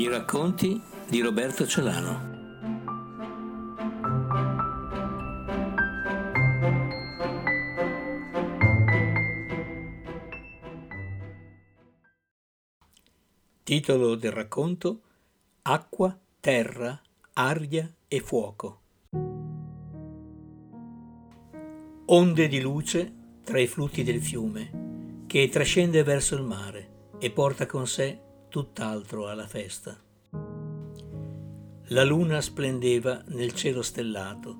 I racconti di Roberto Celano. Titolo del racconto Acqua, terra, aria e fuoco. Onde di luce tra i flutti del fiume che trascende verso il mare e porta con sé tutt'altro alla festa. La luna splendeva nel cielo stellato,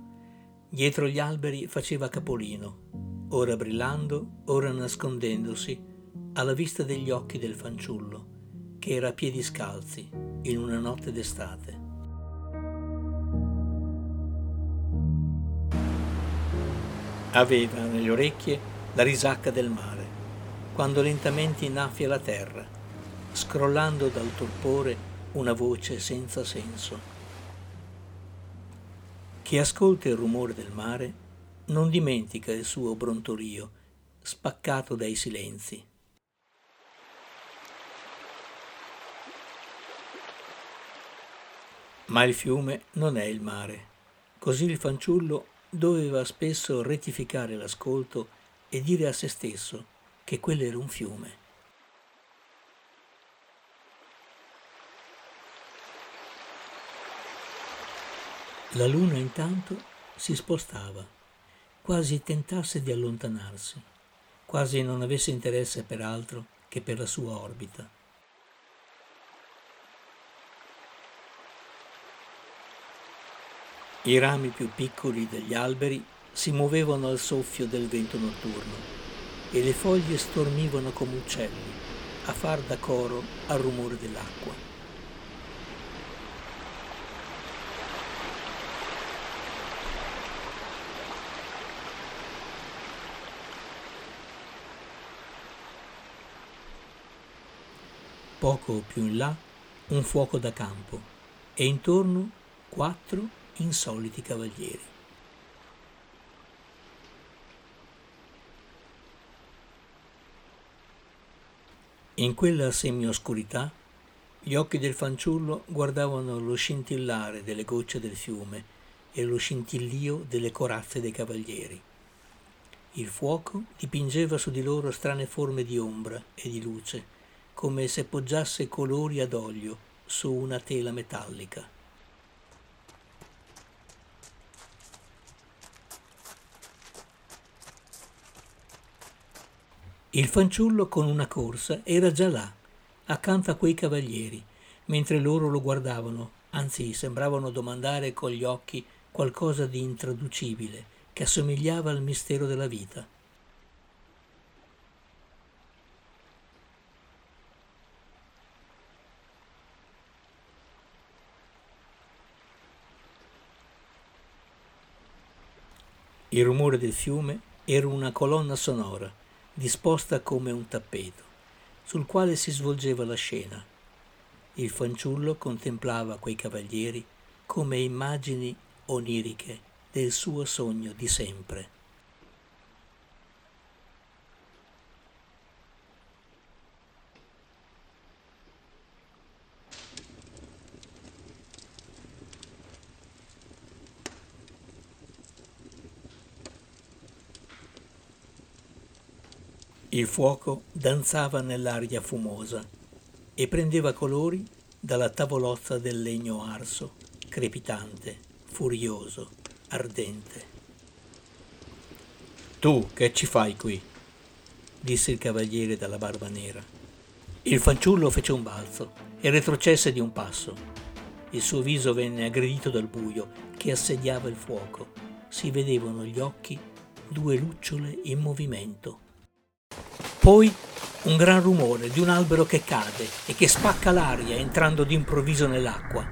dietro gli alberi faceva capolino, ora brillando, ora nascondendosi, alla vista degli occhi del fanciullo, che era a piedi scalzi in una notte d'estate. Aveva nelle orecchie la risacca del mare, quando lentamente innaffia la terra scrollando dal torpore una voce senza senso. Chi ascolta il rumore del mare non dimentica il suo brontolio, spaccato dai silenzi. Ma il fiume non è il mare. Così il fanciullo doveva spesso rettificare l'ascolto e dire a se stesso che quello era un fiume. La luna intanto si spostava, quasi tentasse di allontanarsi, quasi non avesse interesse per altro che per la sua orbita. I rami più piccoli degli alberi si muovevano al soffio del vento notturno e le foglie stormivano come uccelli a far da coro al rumore dell'acqua. Poco più in là un fuoco da campo e intorno quattro insoliti cavalieri. In quella semioscurità gli occhi del fanciullo guardavano lo scintillare delle gocce del fiume e lo scintillio delle corazze dei cavalieri. Il fuoco dipingeva su di loro strane forme di ombra e di luce come se poggiasse colori ad olio su una tela metallica. Il fanciullo con una corsa era già là, accanto a quei cavalieri, mentre loro lo guardavano, anzi sembravano domandare con gli occhi qualcosa di intraducibile che assomigliava al mistero della vita. Il rumore del fiume era una colonna sonora, disposta come un tappeto, sul quale si svolgeva la scena. Il fanciullo contemplava quei cavalieri come immagini oniriche del suo sogno di sempre. Il fuoco danzava nell'aria fumosa e prendeva colori dalla tavolozza del legno arso, crepitante, furioso, ardente. Tu che ci fai qui? disse il cavaliere dalla barba nera. Il fanciullo fece un balzo e retrocesse di un passo. Il suo viso venne aggredito dal buio che assediava il fuoco. Si vedevano gli occhi, due lucciole in movimento. Poi un gran rumore di un albero che cade e che spacca l'aria entrando d'improvviso nell'acqua.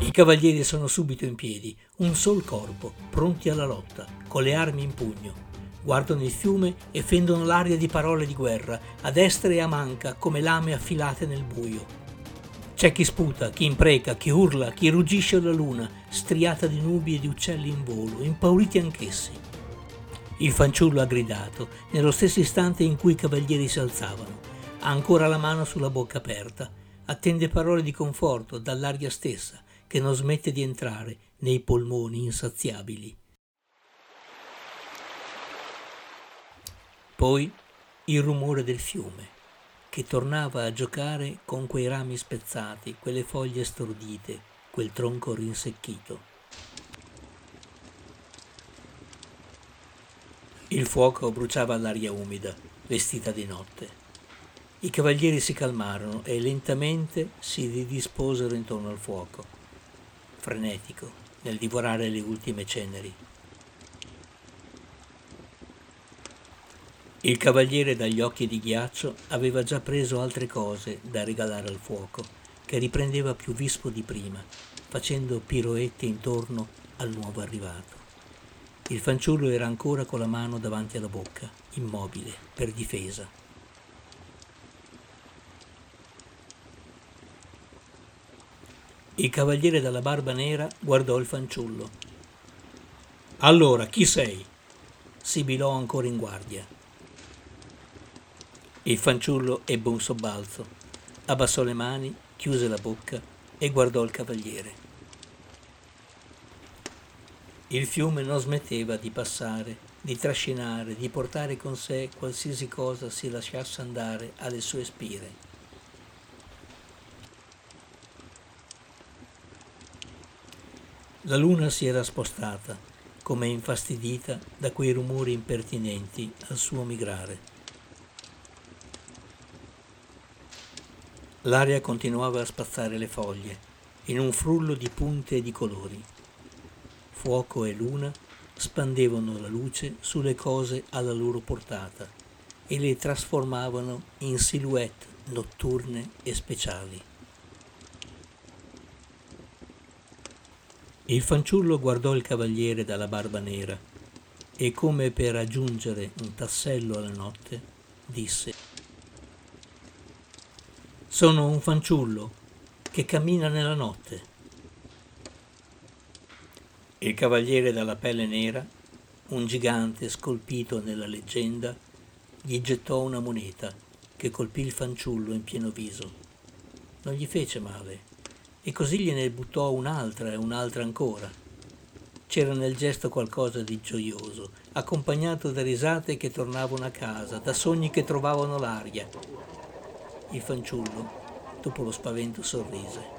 I cavalieri sono subito in piedi, un sol corpo, pronti alla lotta, con le armi in pugno. Guardano il fiume e fendono l'aria di parole di guerra, a destra e a manca, come lame affilate nel buio. C'è chi sputa, chi impreca, chi urla, chi ruggisce alla luna, striata di nubi e di uccelli in volo, impauriti anch'essi. Il fanciullo ha gridato, nello stesso istante in cui i cavalieri si alzavano. Ha ancora la mano sulla bocca aperta. Attende parole di conforto dall'aria stessa, che non smette di entrare nei polmoni insaziabili. Poi il rumore del fiume, che tornava a giocare con quei rami spezzati, quelle foglie stordite, quel tronco rinsecchito. Il fuoco bruciava l'aria umida, vestita di notte. I cavalieri si calmarono e lentamente si ridisposero intorno al fuoco, frenetico nel divorare le ultime ceneri. Il cavaliere dagli occhi di ghiaccio aveva già preso altre cose da regalare al fuoco, che riprendeva più vispo di prima, facendo piroette intorno al nuovo arrivato. Il fanciullo era ancora con la mano davanti alla bocca, immobile, per difesa. Il cavaliere dalla barba nera guardò il fanciullo. Allora, chi sei? sibilò ancora in guardia. Il fanciullo ebbe un sobbalzo, abbassò le mani, chiuse la bocca e guardò il cavaliere. Il fiume non smetteva di passare, di trascinare, di portare con sé qualsiasi cosa si lasciasse andare alle sue spire. La luna si era spostata, come infastidita da quei rumori impertinenti al suo migrare. L'aria continuava a spazzare le foglie, in un frullo di punte e di colori fuoco e luna spandevano la luce sulle cose alla loro portata e le trasformavano in silhouette notturne e speciali. Il fanciullo guardò il cavaliere dalla barba nera e come per aggiungere un tassello alla notte disse Sono un fanciullo che cammina nella notte il cavaliere dalla pelle nera, un gigante scolpito nella leggenda, gli gettò una moneta che colpì il fanciullo in pieno viso. Non gli fece male e così gliene buttò un'altra e un'altra ancora. C'era nel gesto qualcosa di gioioso, accompagnato da risate che tornavano a casa, da sogni che trovavano l'aria. Il fanciullo, dopo lo spavento, sorrise.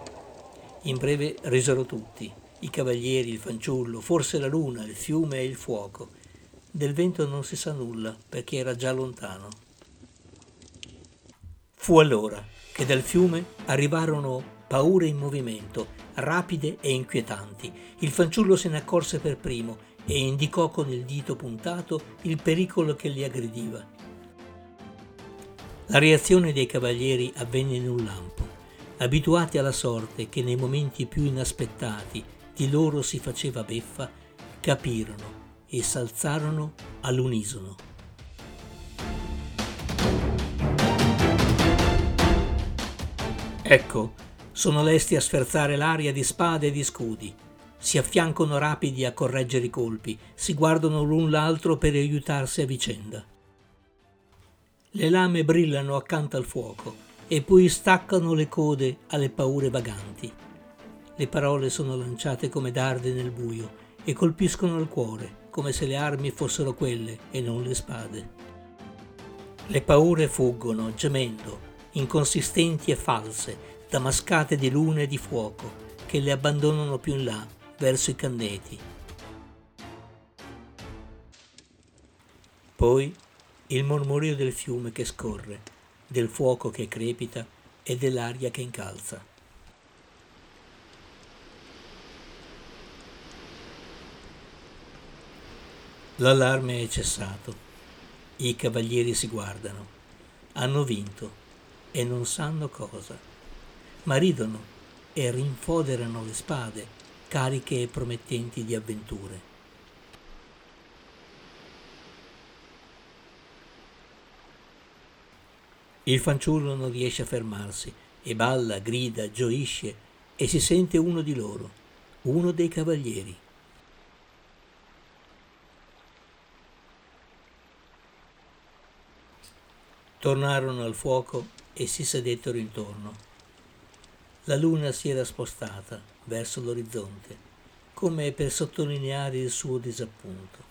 In breve risero tutti i cavalieri, il fanciullo, forse la luna, il fiume e il fuoco. Del vento non si sa nulla perché era già lontano. Fu allora che dal fiume arrivarono paure in movimento, rapide e inquietanti. Il fanciullo se ne accorse per primo e indicò con il dito puntato il pericolo che li aggrediva. La reazione dei cavalieri avvenne in un lampo. Abituati alla sorte che nei momenti più inaspettati di loro si faceva beffa, capirono e s'alzarono all'unisono. Ecco, sono lesti a sferzare l'aria di spade e di scudi. Si affiancano rapidi a correggere i colpi, si guardano l'un l'altro per aiutarsi a vicenda. Le lame brillano accanto al fuoco e poi staccano le code alle paure vaganti. Le parole sono lanciate come darde nel buio e colpiscono il cuore, come se le armi fossero quelle e non le spade. Le paure fuggono, gemendo, inconsistenti e false, damascate di luna e di fuoco, che le abbandonano più in là, verso i canneti. Poi il mormorio del fiume che scorre, del fuoco che crepita e dell'aria che incalza. L'allarme è cessato. I cavalieri si guardano. Hanno vinto e non sanno cosa. Ma ridono e rinfoderano le spade, cariche e promettenti di avventure. Il fanciullo non riesce a fermarsi e balla, grida, gioisce e si sente uno di loro, uno dei cavalieri. Tornarono al fuoco e si sedettero intorno. La luna si era spostata verso l'orizzonte, come per sottolineare il suo disappunto.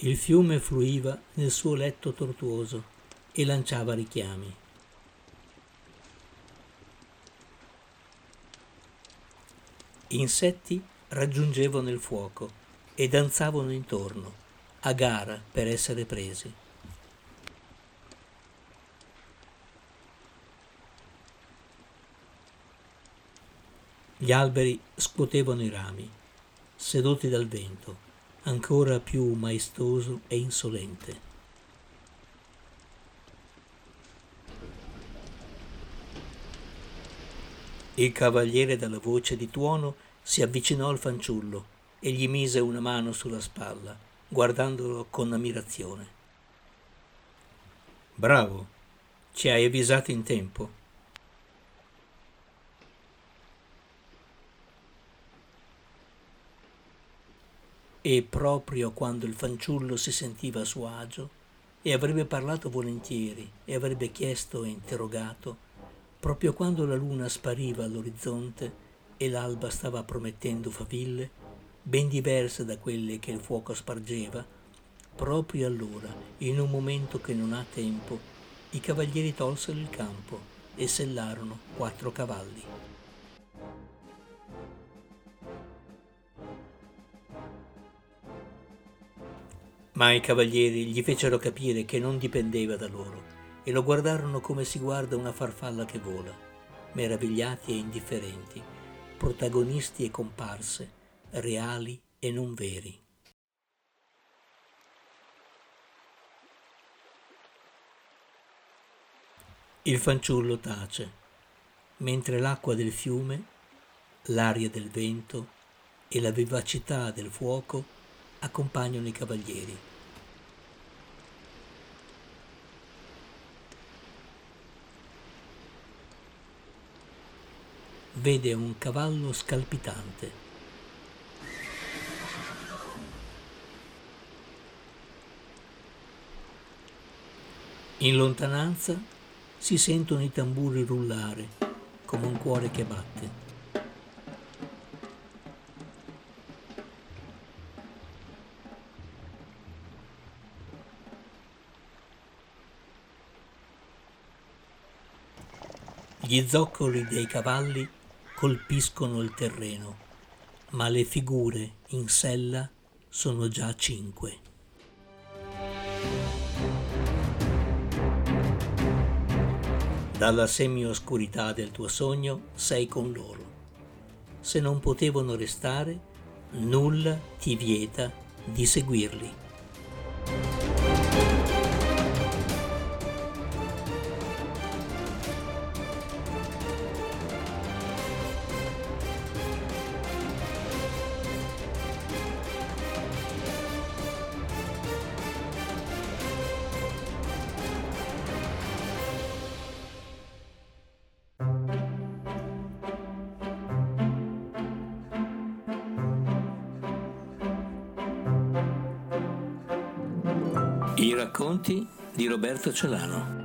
Il fiume fluiva nel suo letto tortuoso e lanciava richiami. Insetti raggiungevano il fuoco e danzavano intorno, a gara per essere presi. Gli alberi scuotevano i rami, sedotti dal vento, ancora più maestoso e insolente. Il cavaliere dalla voce di tuono si avvicinò al fanciullo e gli mise una mano sulla spalla, guardandolo con ammirazione. Bravo, ci hai avvisato in tempo. E proprio quando il fanciullo si sentiva a suo agio e avrebbe parlato volentieri e avrebbe chiesto e interrogato, proprio quando la luna spariva all'orizzonte e l'alba stava promettendo faville, ben diverse da quelle che il fuoco spargeva, proprio allora, in un momento che non ha tempo, i cavalieri tolsero il campo e sellarono quattro cavalli. Ma i cavalieri gli fecero capire che non dipendeva da loro e lo guardarono come si guarda una farfalla che vola, meravigliati e indifferenti, protagonisti e comparse, reali e non veri. Il fanciullo tace, mentre l'acqua del fiume, l'aria del vento e la vivacità del fuoco accompagnano i cavalieri. Vede un cavallo scalpitante. In lontananza si sentono i tamburi rullare come un cuore che batte. Gli zoccoli dei cavalli colpiscono il terreno, ma le figure in sella sono già cinque. Dalla semioscurità del tuo sogno sei con loro. Se non potevano restare, nulla ti vieta di seguirli. I racconti di Roberto Celano.